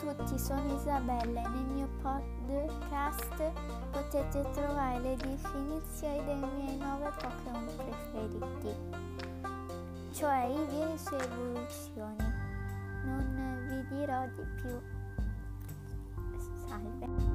tutti, sono Isabella e nel mio podcast potete trovare le definizioni dei miei nove Pokémon preferiti, cioè i e le sue evoluzioni. Non vi dirò di più. Salve.